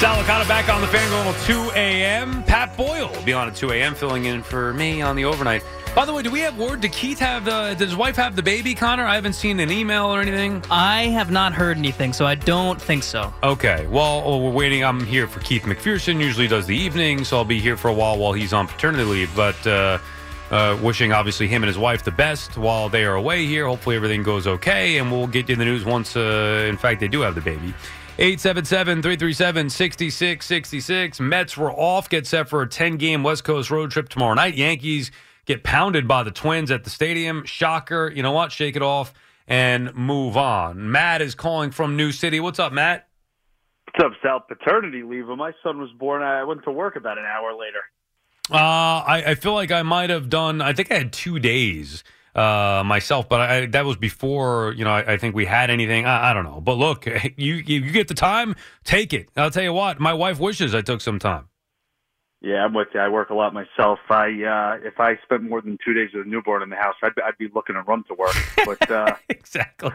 Sal Licata back on the fan going till 2 a.m. Pat Boyle will be on at 2 a.m. filling in for me on the overnight. By the way, do we have word? Did Keith have the? Does his wife have the baby, Connor? I haven't seen an email or anything. I have not heard anything, so I don't think so. Okay. Well, well, we're waiting. I'm here for Keith McPherson. Usually does the evening, so I'll be here for a while while he's on paternity leave. But uh, uh, wishing obviously him and his wife the best while they are away here. Hopefully everything goes okay, and we'll get you the news once, uh, in fact, they do have the baby. 877-337-6666. Mets were off. Get set for a 10-game West Coast road trip tomorrow night. Yankees get pounded by the Twins at the stadium. Shocker. You know what? Shake it off and move on. Matt is calling from New City. What's up, Matt? What's up, Sal? Paternity leave. When my son was born, I went to work about an hour later. Uh, I, I feel like I might have done, I think I had two days uh, myself, but I, that was before, you know, I, I think we had anything. I, I, don't know. But look, you, you get the time, take it. I'll tell you what, my wife wishes I took some time. Yeah, I'm with you. I work a lot myself. I uh, if I spent more than two days with a newborn in the house, I'd, I'd be looking to run to work. But uh, exactly,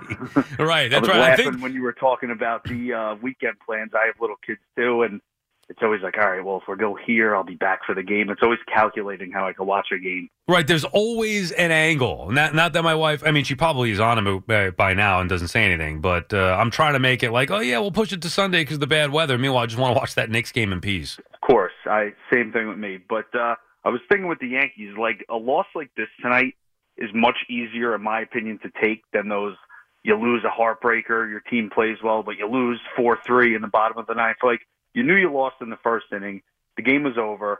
right. That's I was right. Laughing I think when you were talking about the uh, weekend plans. I have little kids too, and it's always like, all right, well, if we go here, I'll be back for the game. It's always calculating how I can watch a game. Right. There's always an angle. Not not that my wife. I mean, she probably is on him uh, by now and doesn't say anything. But uh, I'm trying to make it like, oh yeah, we'll push it to Sunday because of the bad weather. Meanwhile, I just want to watch that Knicks game in peace. Of course, I same thing with me. But uh, I was thinking with the Yankees, like a loss like this tonight is much easier, in my opinion, to take than those. You lose a heartbreaker. Your team plays well, but you lose four three in the bottom of the ninth. Like you knew you lost in the first inning. The game was over.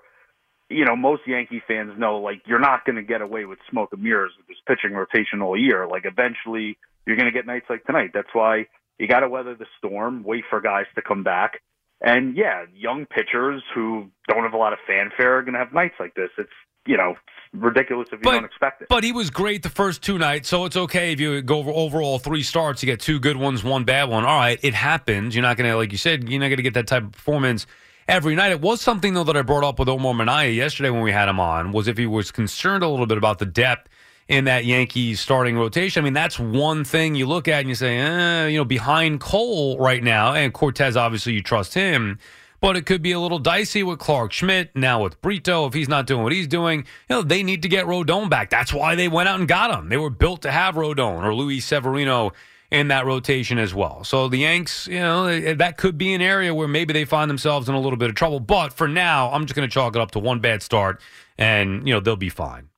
You know, most Yankee fans know like you're not going to get away with smoke and mirrors with this pitching rotation all year. Like eventually you're going to get nights like tonight. That's why you got to weather the storm, wait for guys to come back. And yeah, young pitchers who don't have a lot of fanfare are going to have nights like this. It's, you know, ridiculous if you But- don't expect it. But he was great the first two nights, so it's okay if you go over overall three starts, you get two good ones, one bad one. All right, it happens. You're not going to, like you said, you're not going to get that type of performance every night. It was something though that I brought up with Omar Minaya yesterday when we had him on was if he was concerned a little bit about the depth in that Yankees starting rotation. I mean, that's one thing you look at and you say, eh, you know, behind Cole right now, and Cortes, obviously, you trust him. But it could be a little dicey with Clarke Schmidt now with Brito if he's not doing what he's doing. You know they need to get Rodon back. That's why they went out and got him. They were built to have Rodon or Luis Severino in that rotation as well. So the Yanks, you know, eh, eh, that could be an area where maybe they find themselves in a little bit of trouble. But for now, I'm just going to chalk it up to one bad start, and you know they'll be fine.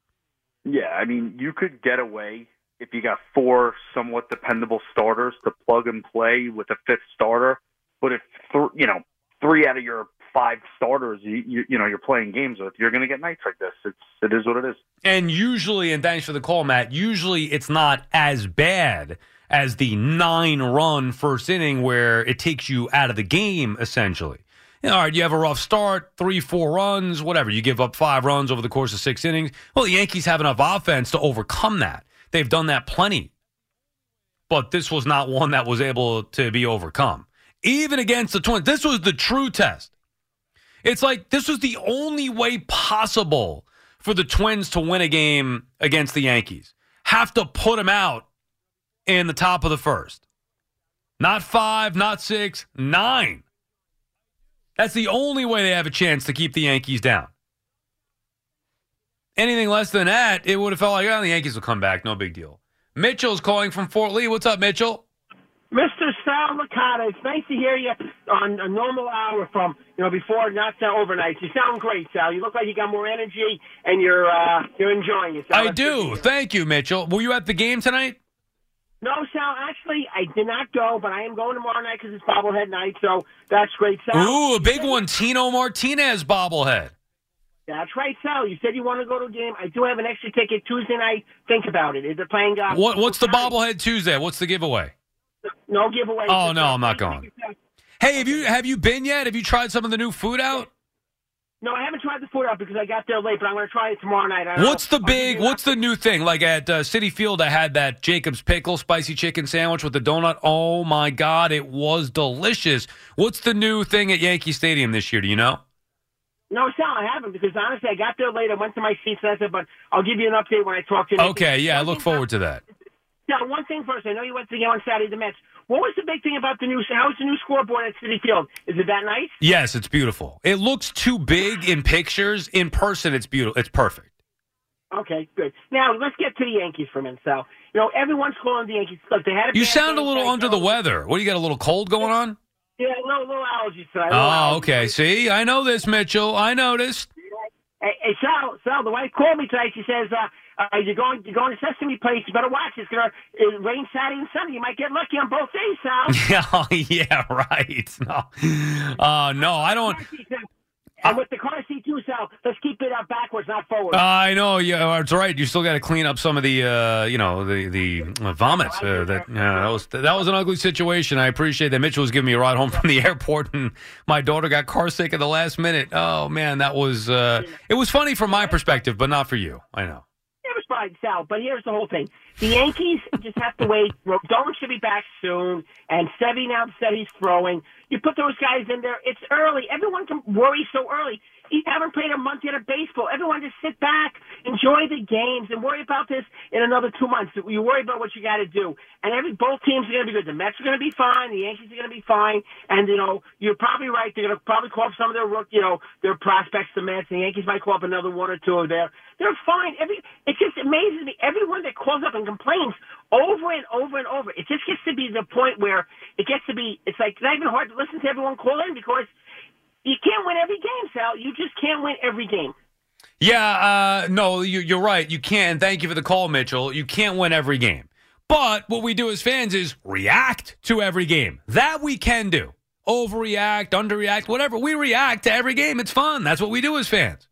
Yeah, I mean, you could get away if you got four somewhat dependable starters to plug and play with a fifth starter. But if th- you know three out of your five starters, you you, you know you're playing games with, you're going to get nights like this. It's it is what it is. And usually, and thanks for the call, Matt. Usually, it's not as bad as the nine-run first inning where it takes you out of the game essentially. all right, you have a rough start, three, four runs, whatever. You give up five runs over the course of six innings. Well, the Yankees have enough offense to overcome that. They've done that plenty. But this was not one that was able to be overcome. Even against the Twins, this was the true test. It's like this was the only way possible for the Twins to win a game against the Yankees. Have to put them out in the top of the first. Not five, not six, nine. That's the only way they have a chance to keep the Yankees down. Anything less than that, it would have felt like, oh, the Yankees will come back. No big deal. Mitchell's calling from Fort Lee. What's up, Mitchell? Mr. Sal Licata, it's nice to hear you on a normal hour from, you know, before, not overnight. You sound great, Sal. You look like you got more energy and you're uh, you're enjoying it. I do. Thank you, Mitchell. Were you at the game tonight? No, Sal. Actually, I did not go, but I am going tomorrow night because it's bobblehead night. So that's great, Sal. Ooh, a big one. Tino Martinez bobblehead. That's right, Sal. You said you want to go to a game. I do have an extra ticket Tuesday night. Think about it. Is it playing? Uh, what, what's the bobblehead Tuesday? What's the giveaway? No giveaway. Oh no, I'm not going. Hey, have you have you been yet? Have you tried some of the new food out? No, I haven't tried the food out because I got there late, but I'm going to try it tomorrow night. What's know. the big? What's the new thing? Like at uh, Citi Field, I had that Jacob's pickle spicy chicken sandwich with the donut. Oh my god, it was delicious. What's the new thing at Yankee Stadium this year? Do you know? No, Sal, I haven't because honestly, I got there late. I went to my seats and I said, but I'll give you an update when I talk to you. Okay, yeah, I look forward to that. Now, one thing first. I know you went to the game on Saturday, the Mets. What was the big thing about the new? How's the new scoreboard at Citi Field? Is it that nice? Yes, it's beautiful. It looks too big in pictures. In person, it's beautiful. It's perfect. Okay, good. Now let's get to the Yankees for a minute, Sal. You know, everyone's calling the Yankees. Look, they had. A you sound a little under the weather. What do you got? A little cold going on? Yeah, a little, little allergies tonight. Oh, okay. See, I know this, Mitchell. I noticed. Hey, hey, Sal, Sal, the wife called me tonight. She says, uh, uh, you're going you're going to Sesame Place. You better watch. It's gonna it rain Saturday and Sunday. You might get lucky on both days, Sal. yeah, right. No, uh, no, I don't. And with the car seat too, Sal, let's keep it up backwards, not forward. Uh, I know. Yeah, that's right. You still got to clean up some of the, uh, you know, the the uh, vomit. Uh, that yeah, that was that was an ugly situation. I appreciate that Mitchell was giving me a ride home from the airport, and my daughter got car sick at the last minute. Oh man, that was uh, it was funny from my perspective, but not for you. I know But here's the whole thing: the Yankees just have to wait. Rodon should be back soon, and Sevy now said he's throwing. You put those guys in there. It's early. Everyone can worry so early. You haven't played a month yet of baseball. Everyone just sit back, enjoy the games, and worry about this in another two months. You worry about what you got to do. And every both teams are going to be good. The Mets are going to be fine. The Yankees are going to be fine. And you know, you're probably right. They're going to probably call up some of their you know their prospects. The Mets, the Yankees might call up another one or two of there. They're fine. Every it just amazes me. Everyone that calls up and complains over and over and over. It just gets to be the point where it gets to be. It's like not even hard to listen to everyone call in because you can't win every game, Sal. You just can't win every game. Yeah, uh, no, you, are right. You can't. Thank you for the call, Mitchell. You can't win every game. But what we do as fans is react to every game. That we can do. Overreact, underreact, whatever. We react to every game. It's fun. That's what we do as fans.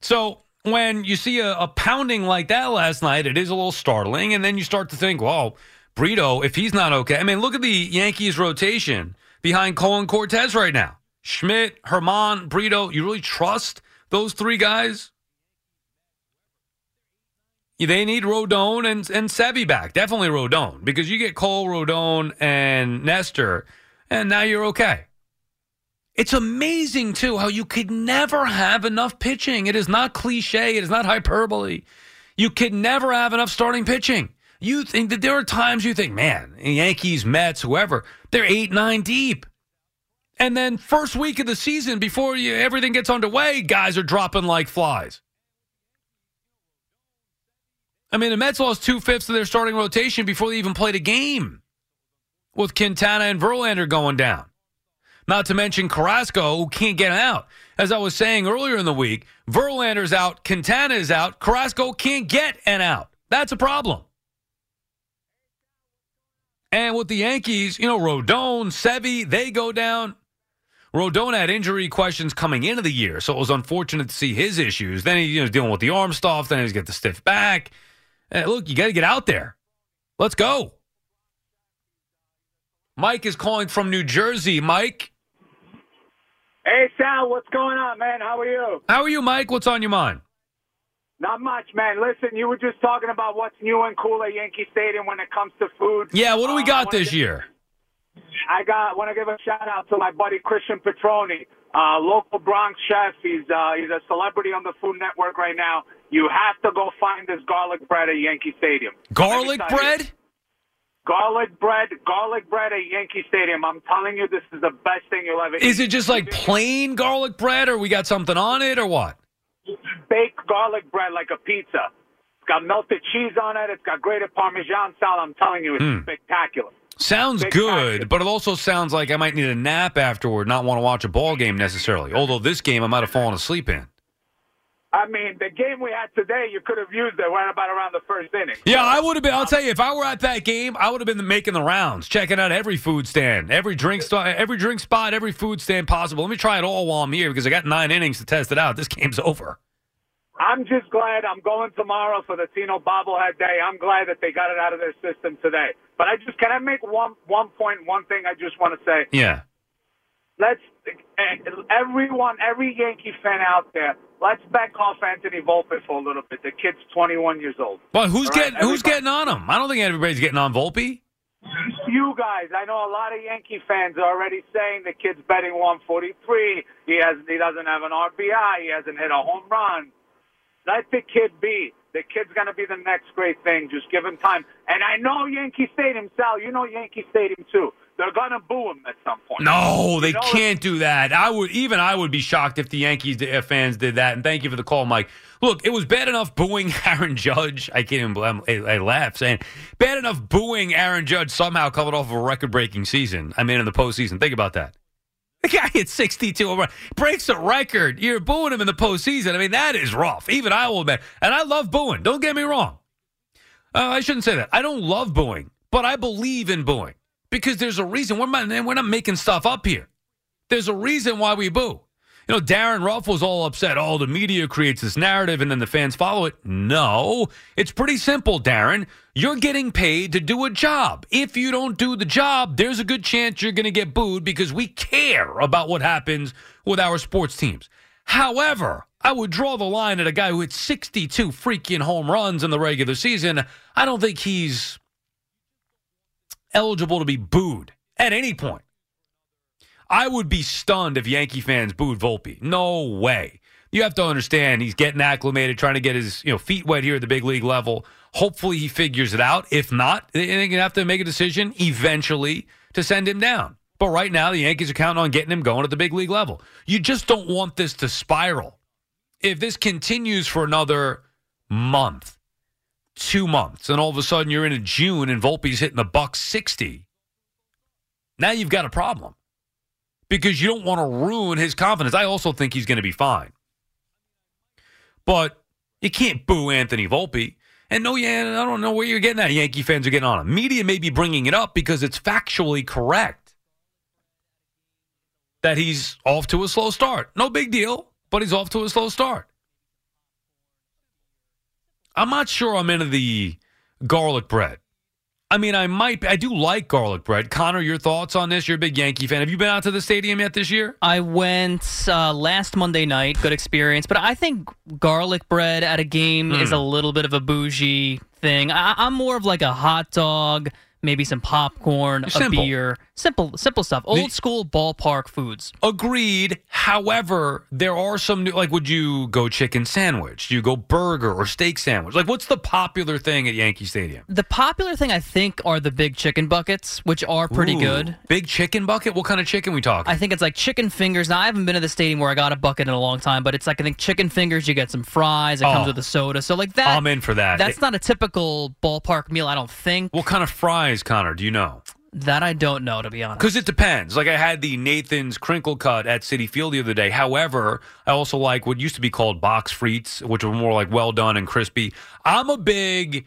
So when you see a, a pounding like that last night, it is a little startling. And then you start to think, well, Brito, if he's not okay. I mean, look at the Yankees rotation behind Colin Cortes right now. Schmidt, Germán, Brito, you really trust those three guys? They need Rodon and, and Sevy back. Definitely Rodon, because you get Cole, Rodon, and Nestor, and now you're okay. It's amazing, too, how you could never have enough pitching. It is not cliche, it is not hyperbole. You could never have enough starting pitching. You think that there are times you think, man, Yankees, Mets, whoever, they're eight, nine deep. And then first week of the season, before you, everything gets underway, guys are dropping like flies. I mean, the Mets lost two fifths of their starting rotation before they even played a game, with Quintana and Verlander going down. Not to mention Carrasco, who can't get out. As I was saying earlier in the week, Verlander's out, Quintana is out, Carrasco can't get an out. That's a problem. And with the Yankees, you know, Rodon, Sevy, they go down. Rodon had injury questions coming into the year, so it was unfortunate to see his issues. Then he was dealing with the arm stuff. Then he was get the stiff back. Hey, look, you got to get out there. Let's go. Mike is calling from New Jersey. Mike. Hey, Sal, what's going on, man? How are you? How are you, Mike? What's on your mind? Not much, man. Listen, you were just talking about what's new and cool at Yankee Stadium when it comes to food. Yeah, what do we Uh, got this year? I got want to give a shout out to my buddy Christian Petroni, uh, local Bronx chef. He's uh, he's a celebrity on the Food Network right now. You have to go find this garlic bread at Yankee Stadium. Garlic you. bread? Garlic bread, garlic bread at Yankee Stadium. I'm telling you, this is the best thing you'll ever Is eat. it just like plain garlic bread, or we got something on it, or what? baked garlic bread like a pizza? It's got melted cheese on it. It's got grated Parmesan salad. I'm telling you, it's Hmm. spectacular. Sounds good, package. but it also sounds like I might need a nap afterward, not want to watch a ball game necessarily. Although this game I might have fallen asleep in. I mean, the game we had today, you could have used it right about around the first inning. Yeah, I would have been. I'll tell you, if I were at that game, I would have been making the rounds, checking out every food stand, every drink st- every drink spot, every food stand possible. Let me try it all while I'm here because I got nine innings to test it out. This game's over. I'm just glad I'm going tomorrow for the Tino bobblehead day. I'm glad that they got it out of their system today. But I just can I make one one point, one thing I just want to say. Yeah. Let's everyone, every Yankee fan out there, let's back off Anthony Volpe for a little bit. The kid's 21 years old. But who's right, getting who's everybody- getting on him? I don't think everybody's getting on Volpe. You guys, I know a lot of Yankee fans are already saying the kid's betting 143. He has, he doesn't have an RBI. He hasn't hit a home run. Let the kid be. The kid's going to be the next great thing. Just give him time. And I know Yankee Stadium, Sal. You know Yankee Stadium too. They're going to boo him at some point. No, they You know, can't do that. I would even I would be shocked if the Yankees fans did that. And thank you for the call, Mike. Look, it was bad enough booing Aaron Judge. I can't even blame. I, I laugh saying bad enough booing Aaron Judge somehow covered off of a record-breaking season. I mean, in the postseason. Think about that. The guy hit 62 home run, breaks a record. You're booing him in the postseason. I mean, that is rough. Even I will admit. And I love booing. Don't get me wrong. Uh, I shouldn't say that. I don't love booing, but I believe in booing because there's a reason. We're not, we're not making stuff up here. There's a reason why we boo. You know, Darin Ruf was all upset. Oh, the media creates this narrative and then the fans follow it. No, it's pretty simple, Darin. You're getting paid to do a job. If you don't do the job, there's a good chance you're going to get booed because we care about what happens with our sports teams. However, I would draw the line at a guy who hit 62 freaking home runs in the regular season. I don't think he's eligible to be booed at any point. I would be stunned if Yankee fans booed Volpe. No way. You have to understand he's getting acclimated, trying to get his you know feet wet here at the big league level. Hopefully he figures it out. If not, they're going to have to make a decision eventually to send him down. But right now, the Yankees are counting on getting him going at the big league level. You just don't want this to spiral. If this continues for another month, two months, and all of a sudden you're in June and Volpe's hitting the buck 60, now you've got a problem because you don't want to ruin his confidence. I also think he's going to be fine. But you can't boo Anthony Volpe. And no, yeah, I don't know where you're getting that. Yankee fans are getting on him. Media may be bringing it up because it's factually correct that he's off to a slow start. No big deal, but he's off to a slow start. I'm not sure I'm into the garlic bread. I mean, I might. I do like garlic bread. Connor, your thoughts on this? You're a big Yankee fan. Have you been out to the stadium yet this year? I went uh, last Monday night. Good experience, but I think garlic bread at a game is Hmm. a little bit of a bougie thing. I- I'm more of like a hot dog, maybe some popcorn, a beer, simple, simple stuff. Old school ballpark foods. Agreed. However, there are some new. Like, would you go chicken sandwich? Do you go burger or steak sandwich? Like, what's the popular thing at Yankee Stadium? The popular thing I think are the big chicken buckets, which are pretty Ooh, good. Big chicken bucket. What kind of chicken we talking? I think it's like chicken fingers. Now I haven't been to the stadium where I got a bucket in a long time, but it's like I think chicken fingers. You get some fries. It Oh. comes with a soda. So like that. I'm in for that. That's It- not a typical ballpark meal. I don't think. what kind of fries, Connor? Do you know? That I don't know to be honest. Because it depends. Like I had the Nathan's crinkle cut at Citi Field the other day. However, I also like what used to be called box frites, which were more like well done and crispy. I'm a big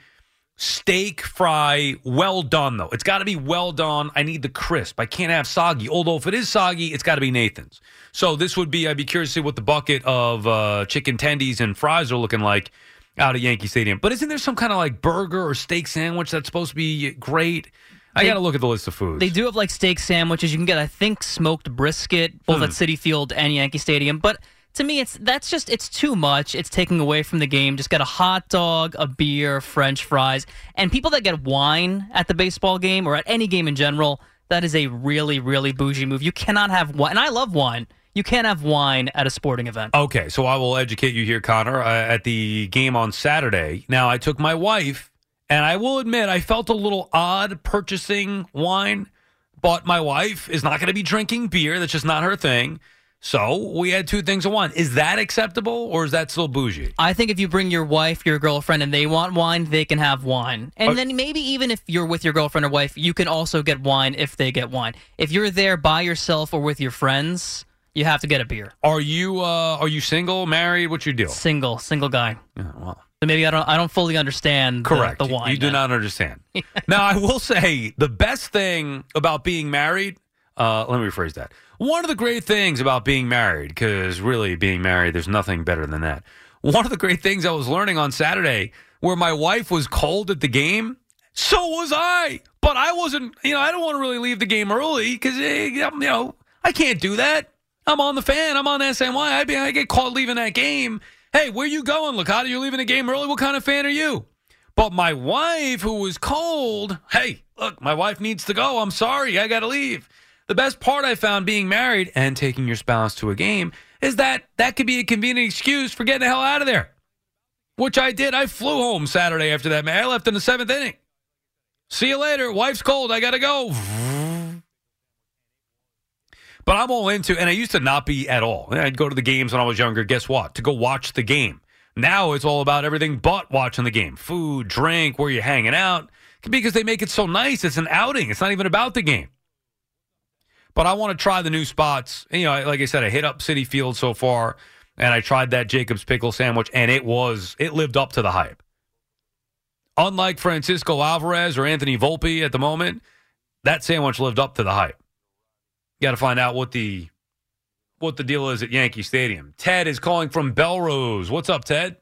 steak fry, well done though. It's got to be well done. I need the crisp. I can't have soggy. Although if it is soggy, it's got to be Nathan's. So this would be. I'd be curious to see what the bucket of uh, chicken tendies and fries are looking like out at Yankee Stadium. But isn't there some kind of like burger or steak sandwich that's supposed to be great? I got to look at the list of foods. They do have like steak sandwiches. You can get, I think, smoked brisket both Hmm. at Citi Field and Yankee Stadium. But to me, it's that's just it's too much. It's taking away from the game. Just get a hot dog, a beer, French fries, and people that get wine at the baseball game or at any game in general. That is a really, really bougie move. You cannot have wine, and I love wine. You can't have wine at a sporting event. Okay, so I will educate you here, Connor. Uh, at the game on Saturday, now I took my wife, and I will admit I felt a little odd purchasing wine, but my wife is not going to be drinking beer. That's just not her thing. So we had two things of wine. Is that acceptable, or is that still bougie? I think if you bring your wife, your girlfriend, and they want wine, they can have wine. And Okay. then maybe even if you're with your girlfriend or wife, you can also get wine if they get wine. If you're there by yourself or with your friends, you have to get a beer. Are you uh, are you single, married? What you deal? Single, single guy. Yeah, well, So maybe I don't I don't fully understand the- Correct. the, wine. You do then. not understand. now, I will say the best thing about being married, uh, let me rephrase that. One of the great things about being married, because really being married, there's nothing better than that. One of the great things I was learning on Saturday, where my wife was cold at the game, so was I. But I wasn't, you know, I don't want to really leave the game early because, you know, I can't do that. I'm on the fan. I'm on SNY. I, be, I get caught leaving that game. Hey, where you going, Licata? You're leaving the game early? What kind of fan are you? But my wife, who was cold, hey, look, my wife needs to go. I'm sorry. I got to leave. The best part I found being married and taking your spouse to a game is that that could be a convenient excuse for getting the hell out of there, which I did. I flew home Saturday after that, man. I left in the seventh inning. See you later. Wife's cold. I got to go. But I'm all into, and I used to not be at all. I'd go to the games when I was younger. Guess what? To go watch the game. Now it's all about everything but watching the game food, drink, where you're hanging out, because they make it so nice. It's an outing, it's not even about the game. But I want to try the new spots. You know, like I said, I hit up Citi Field so far, and I tried that Jacob's Pickle Sandwich, and it was, it lived up to the hype. Unlike Francisco Alvarez or Anthony Volpe at the moment, that sandwich lived up to the hype. Got to find out what the what the deal is at Yankee Stadium. Ted is calling from Bellerose. What's up, Ted?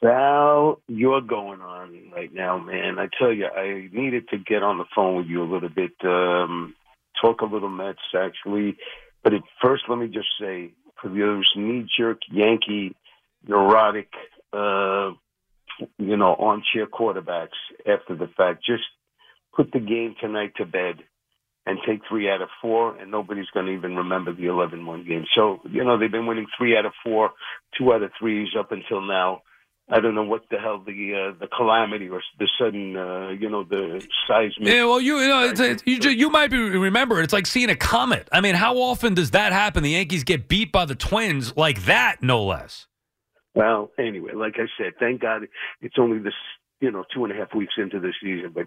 Sal, you're going on right now, man. I tell you, I needed to get on the phone with you a little bit, um, talk a little Mets, actually. But at first, let me just say, for those knee-jerk Yankee, neurotic, uh, you know, armchair quarterbacks after the fact, just put the game tonight to bed and take three out of four, and nobody's going to even remember the 11-1 game. So, you know, they've been winning three out of four, two out of threes up until now. I don't know what the hell the uh, the calamity or the sudden, uh, you know, the seismic. Yeah, well, you you know, it's, it's, you you might be remember. It's like seeing a comet. I mean, how often does that happen? The Yankees get beat by the Twins like that, no less. Well, anyway, like I said, thank God it's only this, you know, two and a half weeks into the season. But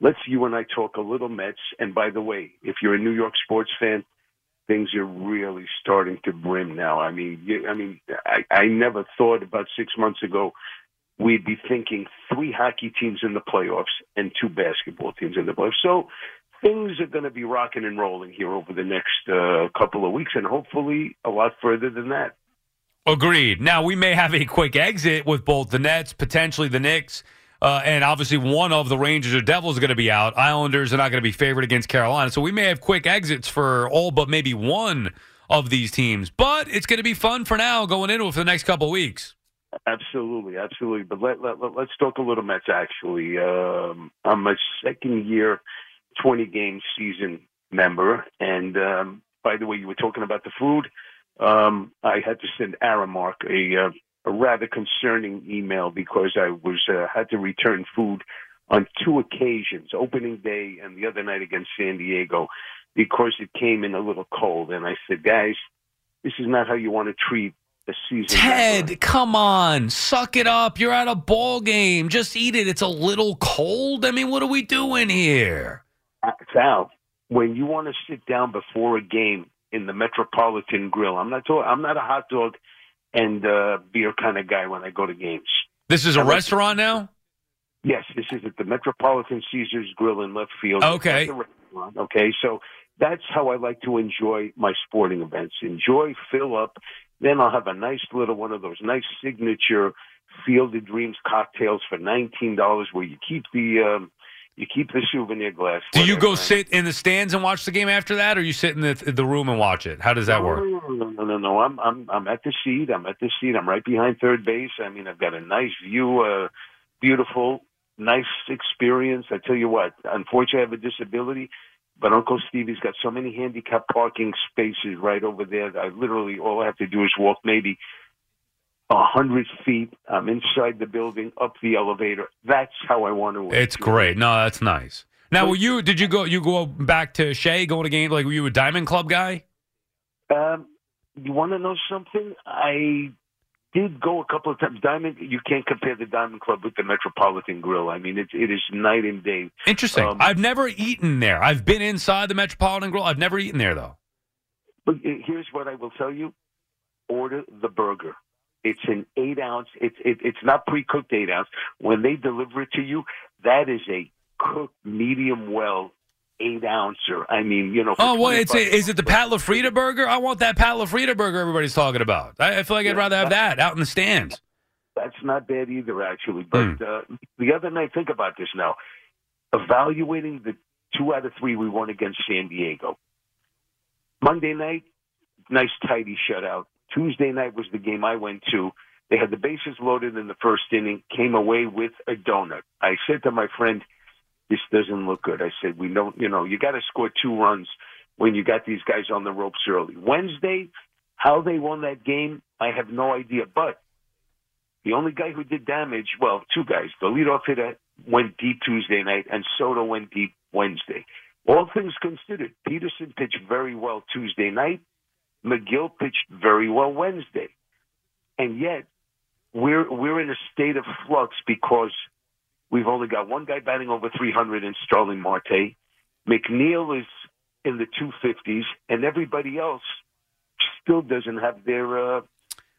let's you and I talk a little Mets. And by the way, if you're a New York sports fan, things are really starting to brim now. I mean, you, I mean, I, I never thought about six months ago we'd be thinking three hockey teams in the playoffs and two basketball teams in the playoffs. So things are going to be rocking and rolling here over the next uh, couple of weeks, and hopefully a lot further than that. Agreed. Now we may have a quick exit with both the Nets, potentially the Knicks, uh, and obviously one of the Rangers or Devils is going to be out. Islanders are not going to be favored against Carolina, so we may have quick exits for all but maybe one of these teams. But it's going to be fun for now going into it for the next couple weeks. Absolutely, absolutely. But let, let, let, us talk a little Mets, actually. Um, I'm a second year, 20 game season member. And um, by the way, you were talking about the food. Um, I had to send Aramark a, uh, a rather concerning email because I was uh, had to return food on two occasions, opening day and the other night against San Diego, because it came in a little cold. And I said, guys, this is not how you want to treat a season. Ted, come on, suck it up. You're at a ball game. Just eat it. It's a little cold. I mean, what are we doing here? Uh, Sal, when you want to sit down before a game in the Metropolitan Grill, I'm not talking. I'm not a hot dog and uh, beer kind of guy when I go to games. This is a like- restaurant now. Yes, this is at the Metropolitan Caesars Grill in left field. Okay. It's not the restaurant, Okay, so that's how I like to enjoy my sporting events. Enjoy, fill up. Then I'll have a nice little one of those nice signature Field of Dreams cocktails for nineteen dollars, where you keep the um, You keep the souvenir glass. Do you go sit in the stands and watch the game after that, or you sit in the the room and watch it? How does that work? No, no, no, no, no. I'm I'm I'm at the seat. I'm at the seat. I'm right behind third base. I mean, I've got a nice view. Uh, beautiful, nice experience. I tell you what. Unfortunately, I have a disability, but Uncle Stevie's got so many handicap parking spaces right over there. That I literally all I have to do is walk maybe a hundred feet. I'm inside the building, up the elevator. That's how I want to. It's great. No, that's nice. Now, were you? Did you go? You go back to Shea going to game? Like, were you a Diamond Club guy? Um, you want to know something? I did go a couple of times. Diamond, you can't compare the Diamond Club with the Metropolitan Grill. I mean, it it is night and day. Interesting. Um, I've never eaten there. I've been inside the Metropolitan Grill. I've never eaten there though. But uh, here's what I will tell you: order the burger. It's an eight ounce. It's it, it's not pre cooked eight ounce. When they deliver it to you, that is a cooked medium well eight ouncer. I mean, you know. Oh, well, it's 25 is it the Pat LaFrida burger? I want that Pat LaFrida burger everybody's talking about. I, I feel like I'd Yeah, rather have that out in the stands. That's not bad either, actually. But uh, the other night, think about this now. Evaluating the two out of three we won against San Diego. Monday night, nice tidy shutout. Tuesday night was the game I went to. They had the bases loaded in the first inning, came away with a donut. I said to my friend, this doesn't look good. I said, we don't, you know, you got to score two runs when you got these guys on the ropes early. Wednesday, how they won that game, I have no idea. But the only guy who did damage, well, two guys. The leadoff hitter went deep Tuesday night, and Soto went deep Wednesday. All things considered, Peterson pitched very well Tuesday night. Megill pitched very well Wednesday, and yet we're we're in a state of flux because we've only got one guy batting over 300 in Starling Marte. McNeil is in the 250s, and everybody else still doesn't have their. Uh,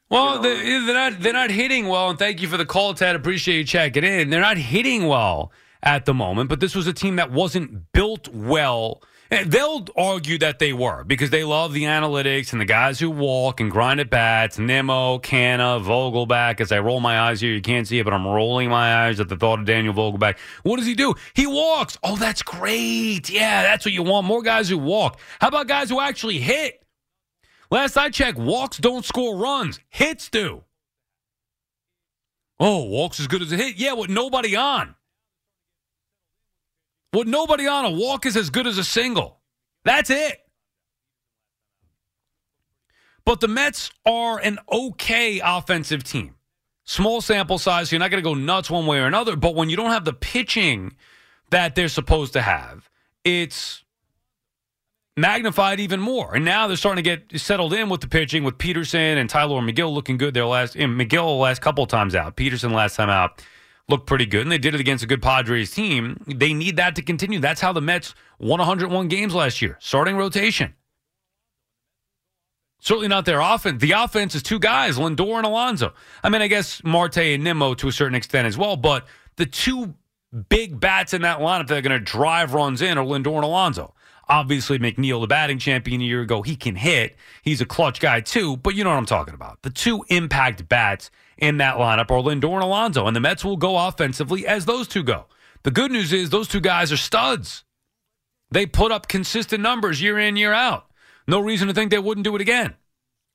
Well, you know, they, they're not they're not hitting well, and thank you for the call, Ted. Appreciate you checking in. They're not hitting well at the moment, but this was a team that wasn't built well. And They'll argue that they were because they love the analytics and the guys who walk and grind at bats. Nimmo, Canha, Vogelbach. As I roll my eyes here, you can't see it, but I'm rolling my eyes at the thought of Daniel Vogelbach. What does he do? He walks. Oh, that's great. Yeah, that's what you want. More guys who walk. How about guys who actually hit? Last I checked, walks don't score runs. Hits do. Oh, walks as good as a hit. Yeah, with nobody on. With nobody on, a walk is as good as a single. That's it. But the Mets are an okay offensive team. Small sample size, so you're not going to go nuts one way or another. But when you don't have the pitching that they're supposed to have, it's magnified even more. And now they're starting to get settled in with the pitching with Peterson and Tylor Megill looking good their last eh, and Megill last couple times out. Peterson last time out looked pretty good. And they did it against a good Padres team. They need that to continue. That's how the Mets won 101 games last year. Starting rotation. Certainly not their offense. The offense is two guys, Lindor and Alonso. I mean, I guess Marte and Nimmo to a certain extent as well, but the two big bats in that lineup that are going to drive runs in are Lindor and Alonso. Obviously, McNeil, the batting champion a year ago, he can hit. He's a clutch guy too, but you know what I'm talking about. The two impact bats in that lineup are Lindor and Alonso, and the Mets will go offensively as those two go. The good news is those two guys are studs. They put up consistent numbers year in, year out. No reason to think they wouldn't do it again.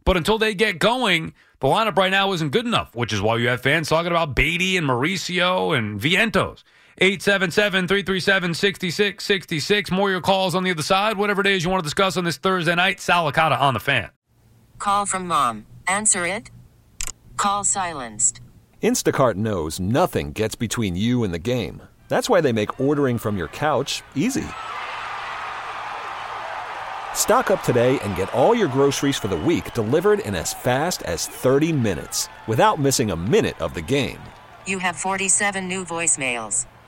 But until they get going, the lineup right now isn't good enough, which is why you have fans talking about Baty and Mauricio and Vientos. 877 337 6666. More your calls on the other side. Whatever it is you want to discuss on this Thursday night, Sal Licata on the fan. Call from mom. Answer it. Call silenced. Instacart knows nothing gets between you and the game. That's why they make ordering from your couch easy. Stock up today and get all your groceries for the week delivered in as fast as 30 minutes without missing a minute of the game. You have 47 new voicemails.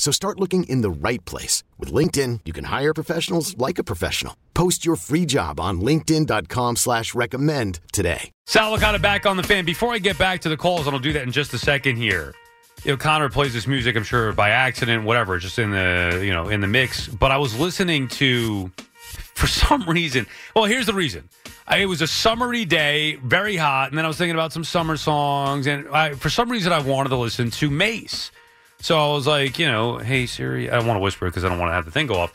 So start looking in the right place. With LinkedIn, you can hire professionals like a professional. Post your free job on linkedin.com slash recommend today. Sal Licata back on the fan. Before I get back to the calls, and I'll do that in just a second here. You know, Connor plays this music, I'm sure by accident, whatever, just in the you know in the mix. But I was listening to, for some reason. Well, here's the reason. It was a summery day, very hot, and then I was thinking about some summer songs, and I, for some reason, I wanted to listen to Mase. So I was like, you know, hey Siri, I don't want to whisper because I don't want to have the thing go off.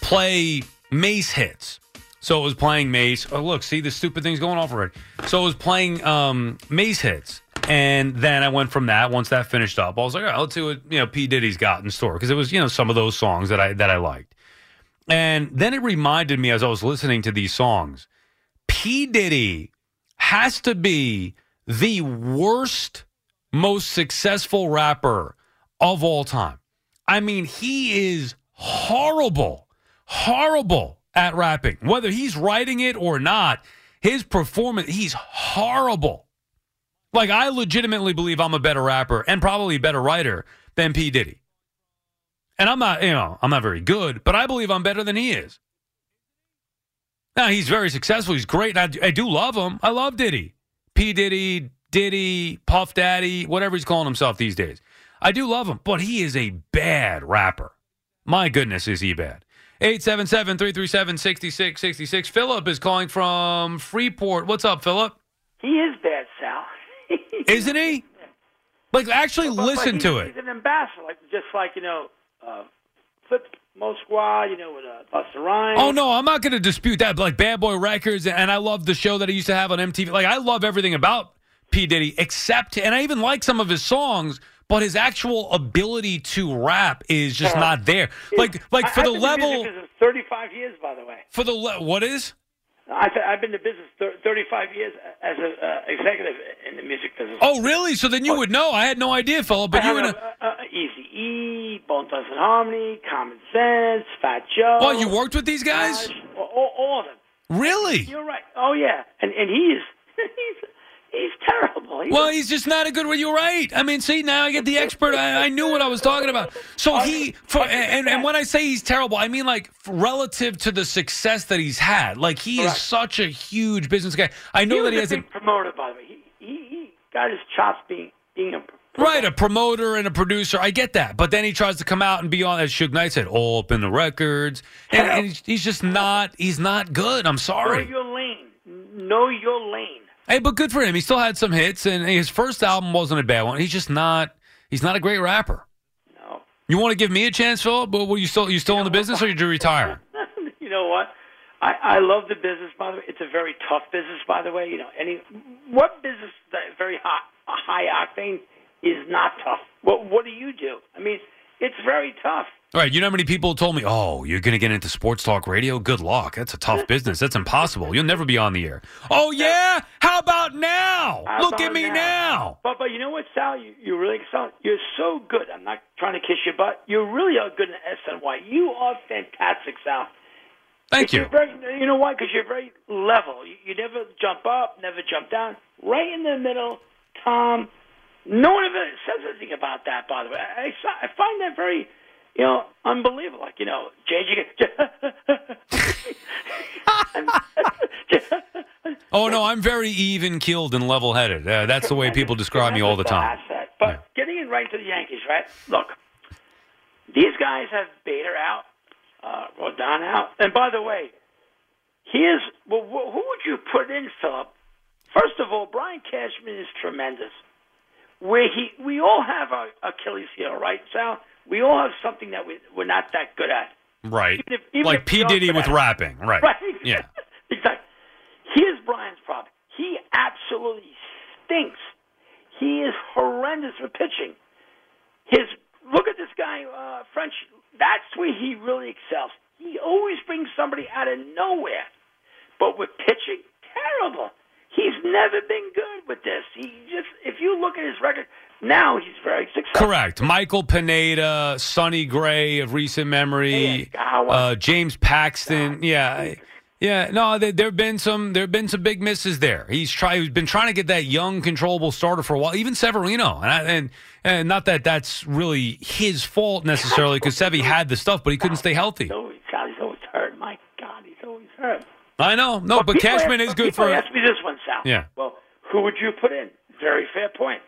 Play Mase hits. So it was playing Mase. Oh, look, see the stupid thing's going off already. So it was playing um, Mase hits, and then I went from that. Once that finished up, I was like, all right, let's see what you know P Diddy's got in store because it was you know some of those songs that I that I liked. And then it reminded me as I was listening to these songs, P Diddy has to be the worst, most successful rapper of all time. I mean, he is horrible, horrible at rapping. Whether he's writing it or not, his performance, he's horrible. Like, I legitimately believe I'm a better rapper and probably a better writer than P. Diddy. And I'm not, you know, I'm not very good, but I believe I'm better than he is. Now, he's very successful. He's great. I, I do love him. I love Diddy. P. Diddy, Diddy, Puff Daddy, whatever he's calling himself these days. I do love him, but he is a bad rapper. My goodness, is he bad. 877 337 6666. Philip is calling from Freeport. What's up, Philip? He is bad, Sal. Isn't he? Like, actually But- but listen he's, to it. He's an ambassador, like just like you know, uh, Flip Mo Squad, you know, with uh, Busta Rhymes. Oh no, I'm not going to dispute that. But like Bad Boy Records, and I love the show that he used to have on MTV. Like I love everything about P Diddy, except, and I even like some of his songs, but his actual ability to rap is just not there. Like, like for I, the I've been in level, 35 years, by the way. for the le- what is? I've, I've been in business thir- 35 years as an uh, executive in the music business. Oh, really? So then you would know. I had no idea, Philip. But I you have and a, uh, uh, Easy E, Bone Thugs-n-Harmony, Common Sense, Fat Joe. Well, you worked with these guys? Gosh, all, all of them. Really? You're right. Oh yeah, and and he's he's he's terrible. He's Well, he's just not a good. One. You're right. I mean, see, now I get the expert. I, I knew what I was talking about. So oh, he, for, and, and when I say he's terrible, I mean like relative to the success that he's had. Like he is Correct. such a huge business guy. I know he that he a hasn't. big promoter, by the way. He, he he got his chops being being a Right, a promoter and a producer. I get that. But then he tries to come out and be on, as Suge Knight said, all up in the records. And, and he's, just not, he's not good. I'm sorry. know your lane. Know your lane. Hey, but good for him. He still had some hits, and his first album wasn't a bad one. He's just not, he's not a great rapper. No. You want to give me a chance, Philip? But were you still, you still in the business or did you retire? you know what? I, I love the business. By the way, it's a very tough business. By the way, you know, any what business that very hot, high octane is not tough. What what do you do? I mean, it's very tough. All right, you know how many people told me, "Oh, you're going to get into sports talk radio? Good luck. That's a tough business. That's impossible. You'll never be on the air." Oh yeah? How about now? How Look about at me now. But but you know what, Sal? You you really excel. You're so good. I'm not trying to kiss your butt. You really are good in SNY. You are fantastic, Sal. Thank you. Very, you know why? Because you're very level. You, you never jump up, never jump down. Right in the middle, Tom. No one ever says anything about that. By the way, I, I find that very, you know, unbelievable. Like you know, JJ. Oh no, I'm very even keeled and level headed. Uh, that's the way people describe me all the time. Asset. But getting it right to the Yankees, right? Look, these guys have Bader out, uh, Rodon out, and by the way, here's well, who would you put in, Philip? First of all, Brian Cashman is tremendous. Where he, we all have our Achilles heel, right, Sal? We all have something that we, we're not that good at. Right. Even if- even like P Diddy with rapping. Right. Right. Yeah. exactly. Here's Brian's problem. He absolutely stinks. He is horrendous for pitching. His look at this guy, uh, French. That's where he really excels. He always brings somebody out of nowhere. But with pitching, terrible. He's never been good with this. He just, if you look at his record, now he's very successful. Correct. Michael Pineda, Sonny Gray of recent memory, uh, James Paxton. Yeah. Yeah, no, there have been some there have been some big misses there. He's try he's been trying to get that young, controllable starter for a while. Even Severino, and I, and, and not that that's really his fault necessarily, because Sevy had the stuff, but he couldn't stay healthy. He's always, God, he's always hurt. My God, he's always hurt. I know, no, but, people Cashman ask- is good for. Ask me this one, Sal. Yeah. Well, who would you put in? Very fair point.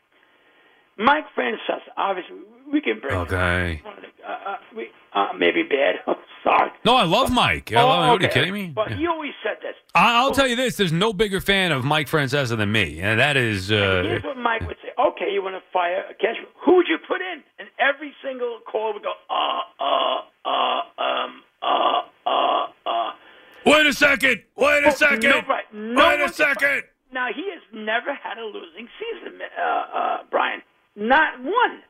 Mike Francesa, obviously, we can bring. Okay. Uh, uh, we, uh, maybe bad. Sorry. No, I love Mike. I Oh, love, What are you kidding me? But he always said this. I, I'll tell you this: there's no bigger fan of Mike Francesa than me, and that is. Uh, Here's what Mike would say. Okay, you want to fire Cashman. Who would you put in? And every single call would go, uh, uh, uh, um, uh, uh, uh. Wait a second. Wait a Oh, second. No, right. No Wait a second. Now, he has never had a losing season, uh, uh, Brian. Not one.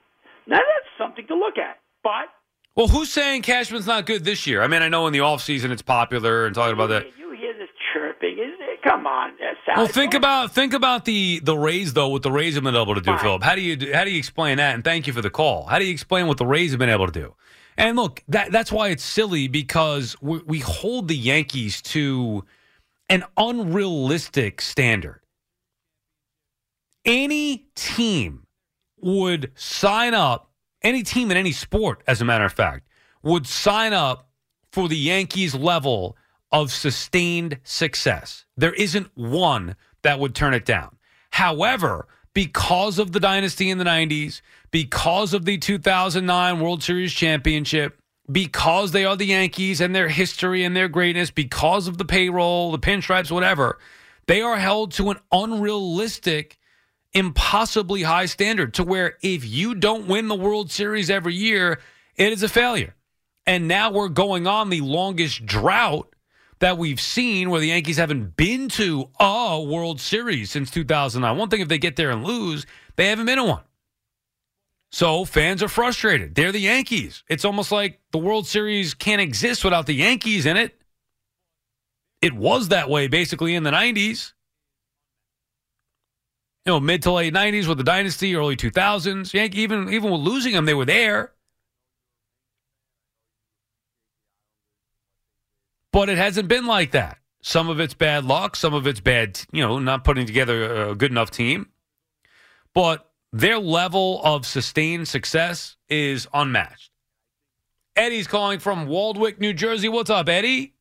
Now, that's something to look at. But Well, who's saying Cashman's not good this year? I mean, I know in the offseason it's popular and talking about that. you hear this chirping. Isn't it? Come on, uh, Sal. Well, think about think about the the Rays though. What the Rays have been able to do, Philip. How do you how do you explain that? And thank you for the call. How do you explain what the Rays have been able to do? And look, that that's why it's silly because we, we hold the Yankees to an unrealistic standard. Any team would sign up, any team in any sport, as a matter of fact, would sign up for the Yankees level of sustained success. There isn't one that would turn it down. However, because of the dynasty in the 90s, because of the 2009 World Series championship, because they are the Yankees and their history and their greatness, because of the payroll, the pinstripes, whatever, they are held to an unrealistic, impossibly high standard to where if you don't win the World Series every year, it is a failure. And now we're going on the longest drought that we've seen where the Yankees haven't been to a World Series since 2009. One thing if they get there and lose, they haven't been to one. So fans are frustrated. They're the Yankees. It's almost like the World Series can't exist without the Yankees in it. It was that way basically in the 90s. You know, mid to late 90s with the dynasty, early 2000s. Yankee even even with losing them, they were there. But it hasn't been like that. Some of it's bad luck, some of it's bad, you know, not putting together a good enough team. But their level of sustained success is unmatched. Eddie's calling from Waldwick, New Jersey. What's up, Eddie?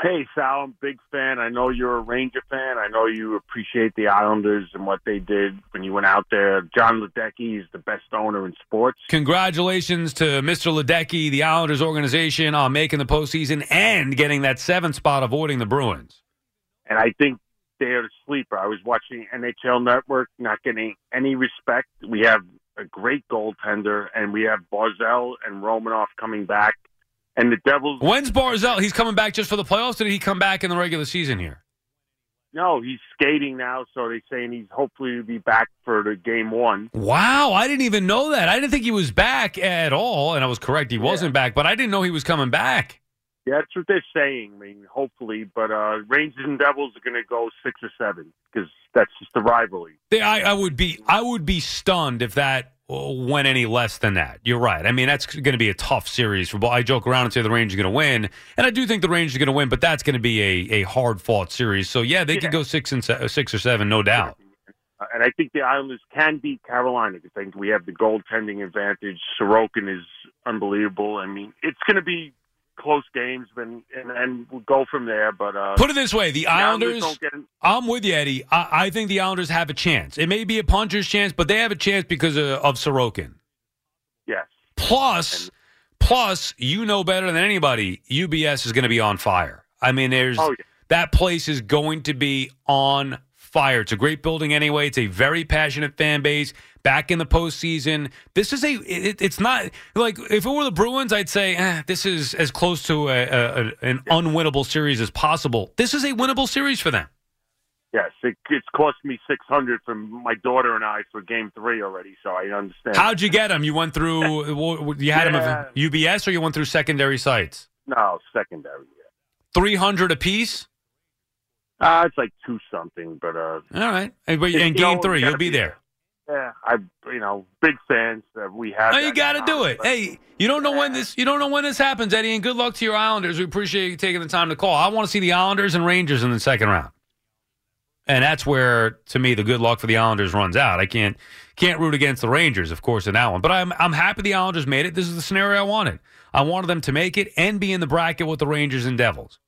Hey, Sal, I'm a big fan. I know you're a Ranger fan. I know you appreciate the Islanders and what they did when you went out there. Jon Ledecky is the best owner in sports. Congratulations to Mr. Ledecky, the Islanders organization, on making the postseason and getting that seventh spot, avoiding the Bruins. And I think they're a sleeper. I was watching NHL Network, not getting any respect. We have a great goaltender, and we have Barzal and Romanov coming back. And the Devils. When's Barzal? He's coming back just for the playoffs. Or did he come back in the regular season here? No, he's skating now, so they're saying he's hopefully will be back for the game one. Wow, I didn't even know that. I didn't think he was back at all, and I was correct. He wasn't back, but I didn't know he was coming back. Yeah, that's what they're saying. I mean, hopefully, but uh, Rangers and Devils are going to go six or seven because that's just the rivalry. They- I, I would be I would be stunned if that went any less than that. You're right. I mean, that's going to be a tough series for. I joke around and say the Rangers are going to win, and I do think the Rangers are going to win, but that's going to be a, a hard fought series. So yeah, they could go six and se- six or seven, no doubt. And I think the Islanders can beat Carolina because I think we have the goaltending advantage. Sorokin is unbelievable. I mean, it's going to be close games, and and, and we'll go from there. But uh, Put it this way: the Islanders. don't get in, I'm with you, Eddie. I, I think the Islanders have a chance. It may be a puncher's chance, but they have a chance because of, of Sorokin. yes. Plus, plus, you know better than anybody, UBS is going to be on fire. I mean, there's Oh, yeah. that place is going to be on fire. It's a great building anyway. It's a very passionate fan base. Back in the postseason, this is a. It, it's not like if it were the Bruins, I'd say eh, this is as close to a, a, an unwinnable series as possible. This is a winnable series for them. Yes, it, it's cost me six hundred from my daughter and I for Game Three already, so I understand. How'd you get them? You went through. You had them at UBS, or you went through secondary sites. No, secondary. Three hundred apiece. Uh, it's like two something, but uh, All right, and, but- and you know, game three, you'll be be there. Yeah, I you know big fans. that we have. Oh, you got to do it. Hey, you don't know when this you don't know when this happens, Eddie. And good luck to your Islanders. We appreciate you taking the time to call. I want to see the Islanders and Rangers in the second round, and that's where to me the good luck for the Islanders runs out. I can't can't root against the Rangers, of course, in that one. But I'm I'm happy the Islanders made it. This is the scenario I wanted. I wanted them to make it and be in the bracket with the Rangers and Devils,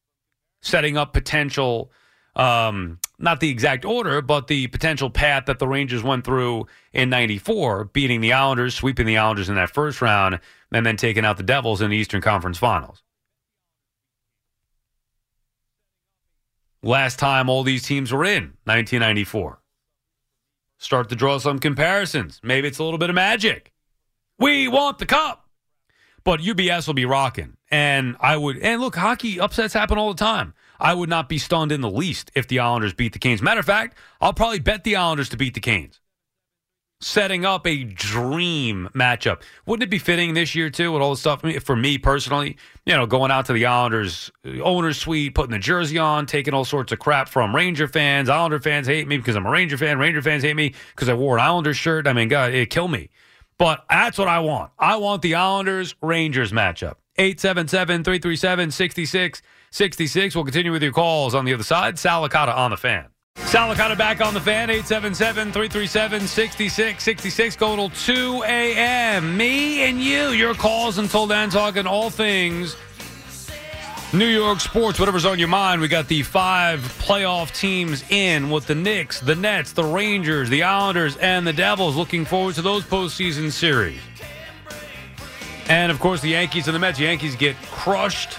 setting up potential um, not the exact order, but the potential path that the Rangers went through in 94, beating the Islanders, sweeping the Islanders in that first round, and then taking out the Devils in the Eastern Conference Finals. Last time all these teams were in, 1994. Start to draw some comparisons. Maybe it's a little bit of magic. We want the cup. But UBS will be rocking. And I would, and look, hockey upsets happen all the time. I would not be stunned in the least if the Islanders beat the Canes. Matter of fact, I'll probably bet the Islanders to beat the Canes. Setting up a dream matchup. Wouldn't it be fitting this year, too, with all the stuff? For me personally, you know, going out to the Islanders uh, owner's suite, putting the jersey on, taking all sorts of crap from Ranger fans. Islander fans hate me because I'm a Ranger fan. Ranger fans hate me because I wore an Islander shirt. I mean, God, it'd kill me. But that's what I want. I want the Islanders Rangers matchup. 877 337 6666. We'll continue with your calls on the other side. Sal Licata on the fan. Sal Licata back on the fan. 877 337 6666. Go till 2 a.m. Me and you. Your calls until then, talking all things New York sports, whatever's on your mind. We got the five playoff teams in with the Knicks, the Nets, the Rangers, the Islanders, and the Devils. Looking forward to those postseason series. And of course, the Yankees and the Mets. Yankees get crushed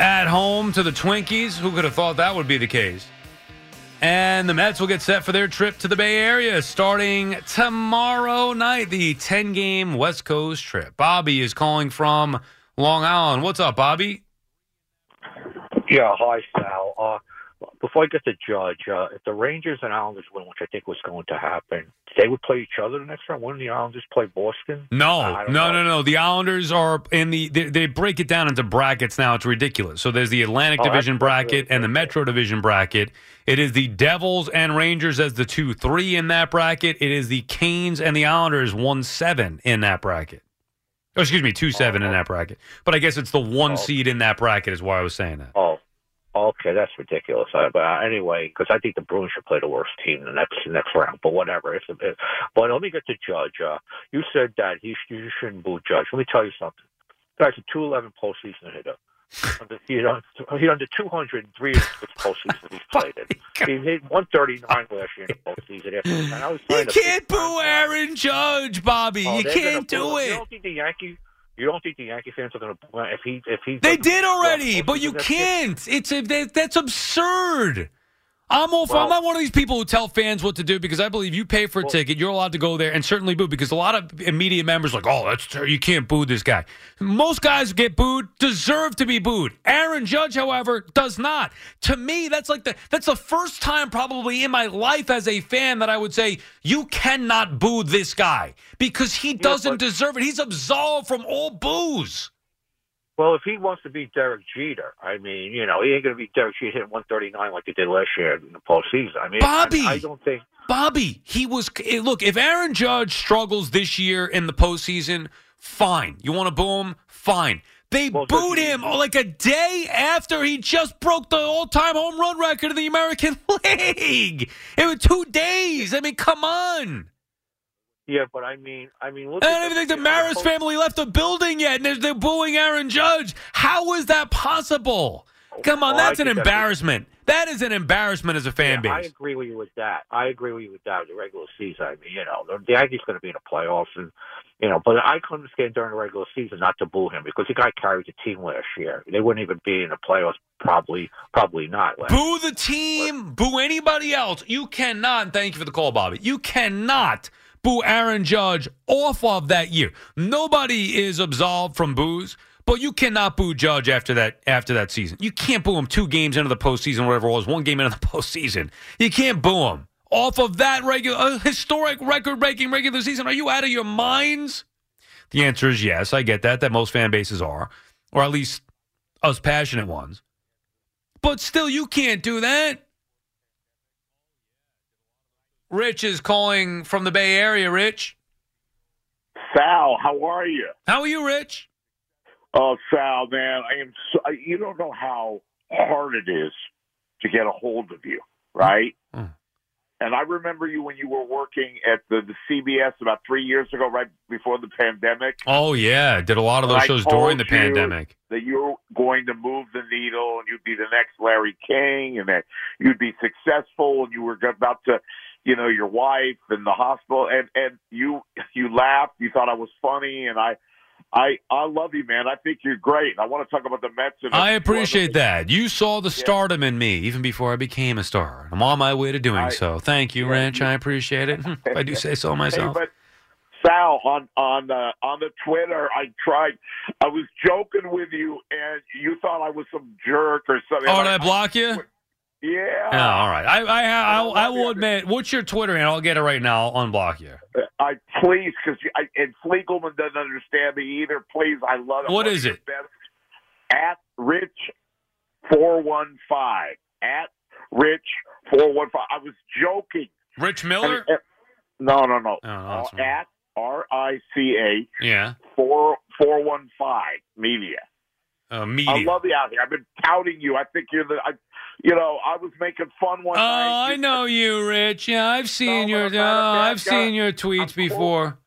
at home to the Twinkies. Who could have thought that would be the case? And the Mets will get set for their trip to the Bay Area starting tomorrow night, the 10 game West Coast trip. Bobby is calling from Long Island. What's up, Bobby? Yeah, hi Sal. Uh, before I get to Judge, uh, if the Rangers and Islanders win, which I think was going to happen, they would play each other the next round. Wouldn't the Islanders play Boston? No, I no, don't no, no. The Islanders are in the. They, they break it down into brackets now. It's ridiculous. So there's the Atlantic Oh, Division bracket and the Metro Division bracket. It is the Devils and Rangers as the two three in that bracket. It is the Canes and the Islanders one seven in that bracket. Oh, excuse me, two seven in that bracket. But I guess it's the one Oh. seed in that bracket is why I was saying that. Oh, okay, that's ridiculous. Uh, but uh, anyway, because I think the Bruins should play the worst team in the next next round. But whatever. It's a bit. But let me get to Judge. Uh, you said that he you shouldn't boo Judge. Let me tell you something. Guy's a two eleven postseason hitter. Under, he under, he under two hundred three of the postseasons he's played in. He hit one thirty nine last year in the postseason. And I was You can't boo Aaron Judge, Bobby. Oh, you can't do it. You don't think the Yankee? You don't think the Yankee fans are going to if he if he? They did already, but you can't. It's a, that, that's absurd. I'm all for, I'm not one of these people who tell fans what to do because I believe you pay for a ticket, you're allowed to go there and certainly boo because a lot of immediate members are like, oh, that's ter- you can't boo this guy. Most guys get booed deserve to be booed. Aaron Judge, however, does not. To me, that's like the that's the first time probably in my life as a fan that I would say you cannot boo this guy because he doesn't deserve it. He's absolved from all boos. Well, if he wants to beat Derek Jeter, I mean, you know, he ain't going to be Derek Jeter hitting 139 like he did last year in the postseason. I mean, Bobby! I, I don't think. Bobby, he was. eh, Look, if Aaron Judge struggles this year in the postseason, fine. You want to boo him? Fine. They booed him like a day after he just broke the all-time home run record of the American League. It was two days. I mean, come on. Yeah, but I mean, I mean, look. I don't even think the Maris family left the building yet, and they're, they're booing Aaron Judge. How is that possible? Come on, Oh, I that's an embarrassment. That is an embarrassment as a fan Yeah, I agree with you with that. I agree with you with that. The regular season, I mean, you know, the, Yankees going to be in the playoffs, and you know, but I couldn't stand during the regular season not to boo him because the guy carried the team last year. They wouldn't even be in the playoffs. Probably, probably not. Last Boo the team, boo anybody else. You cannot, thank you for the call, Bobby. You cannot boo Aaron Judge off of that year. Nobody is absolved from boos, but you cannot boo Judge after that after that season. You can't boo him two games into the postseason, whatever it was, one game into the postseason. You can't boo him off of that regular uh, historic record breaking regular season. Are you out of your minds? The answer is yes. I get that. That most fan bases are, or at least us passionate ones. But still, you can't do that. Rich is calling from the Bay Area. Rich, Sal, how are you? how are you, Rich? Oh, Sal, man, I am. So, you don't know how hard it is to get a hold of you, right? Mm. And I remember you when you were working at the, the CBS about three years ago, right before the pandemic. Oh yeah, did a lot of those I shows during the pandemic. That you were going to move the needle, and you'd be the next Larry King, and that you'd be successful, and you were about to, you know, your wife in the hospital, and and you you laughed, you thought I was funny, and I. I I love you, man. I think you're great. I want to talk about the Mets. And I appreciate that. You saw the stardom in me even before I became a star. I'm on my way to doing I- so. Thank you, Rich. I appreciate it. I do say so myself. Hey, but Sal, on on uh, on the Twitter, I tried. I was joking with you, and you thought I was some jerk or something. Oh, did Like, I block you? Yeah. Oh, all right. I I, I, I, will admit. What's your Twitter handle? I'll get it right now. I'll unblock you. I please, because and Fliegelman doesn't understand me either. Please, I love it. What is it? Best. At Rich four one five. At Rich four one five. I was joking. Rich Miller? And- and- no, no, no. Oh, Uh, at R I C A Yeah. four four one five media. Uh, media. I love you out here. I've been touting you. I think you're the. I, you know, I was making fun one Oh, night. Oh, I know you, Rich. Yeah, I've seen No, your. I'm Uh, bad I've guy. seen your tweets before.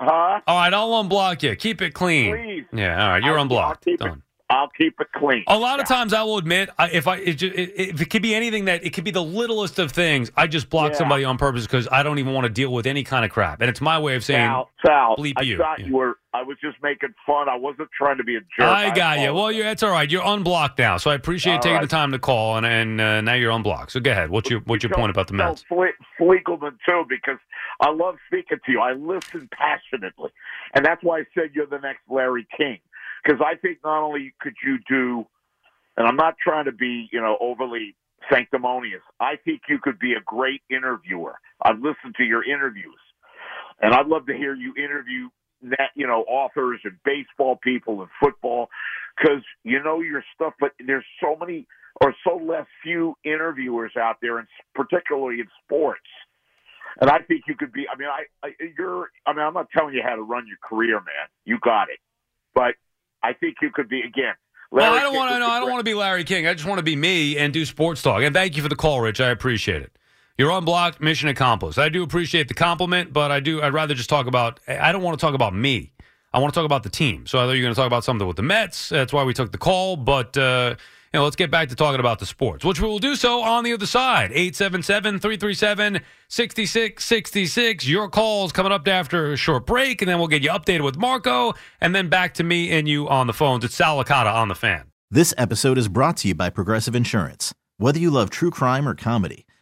Huh? All right, I'll unblock you. Keep it clean. Please. Yeah. All right, you're I'll- unblocked. I'll keep, Done. it, I'll keep it clean. A lot of times, I will admit, I- if I it, it, if it could be anything that it could be the littlest of things, I just block Yeah. somebody on purpose because I don't even want to deal with any kind of crap, and it's my way of saying Sal, Sal, bleep I you. thought Yeah. you were. I was just making fun. I wasn't trying to be a jerk. I got you. Well, you're, that's all right. You're unblocked now, so I appreciate All taking right. the time to call, and and uh, now you're unblocked. So go ahead. What's your what's your Tell- point about the Mets? Fle- Fliegelman too, because I love speaking to you. I listen passionately, and that's why I said you're the next Larry King. Because I think not only could you do, and I'm not trying to be, you know, overly sanctimonious. I think you could be a great interviewer. I've listened to your interviews, and I'd love to hear you interview that, you know, authors and baseball people and football, because you know your stuff. But there's so many or so less few interviewers out there, and particularly in sports. And I think you could be. I mean, I, I you're. I mean, I'm not telling you how to run your career, man. You got it. But I think you could be again. Well, Larry I don't want to. No, I don't want to be Larry King. I just want to be me and do sports talk. And thank you for the call, Rich. I appreciate it. You're unblocked. Mission accomplished. I do appreciate the compliment, but I do. I'd rather just talk about. I don't want to talk about me. I want to talk about the team. So I thought you were going to talk about something with the Mets. That's why we took the call. But uh, you know, let's get back to talking about the sports, which we will do so on the other side. 877-337-6666. Your calls coming up after a short break, and then we'll get you updated with Marco, and then back to me and you on the phones. It's Sal Licata on the fan. This episode is brought to you by Progressive Insurance. Whether you love true crime or comedy,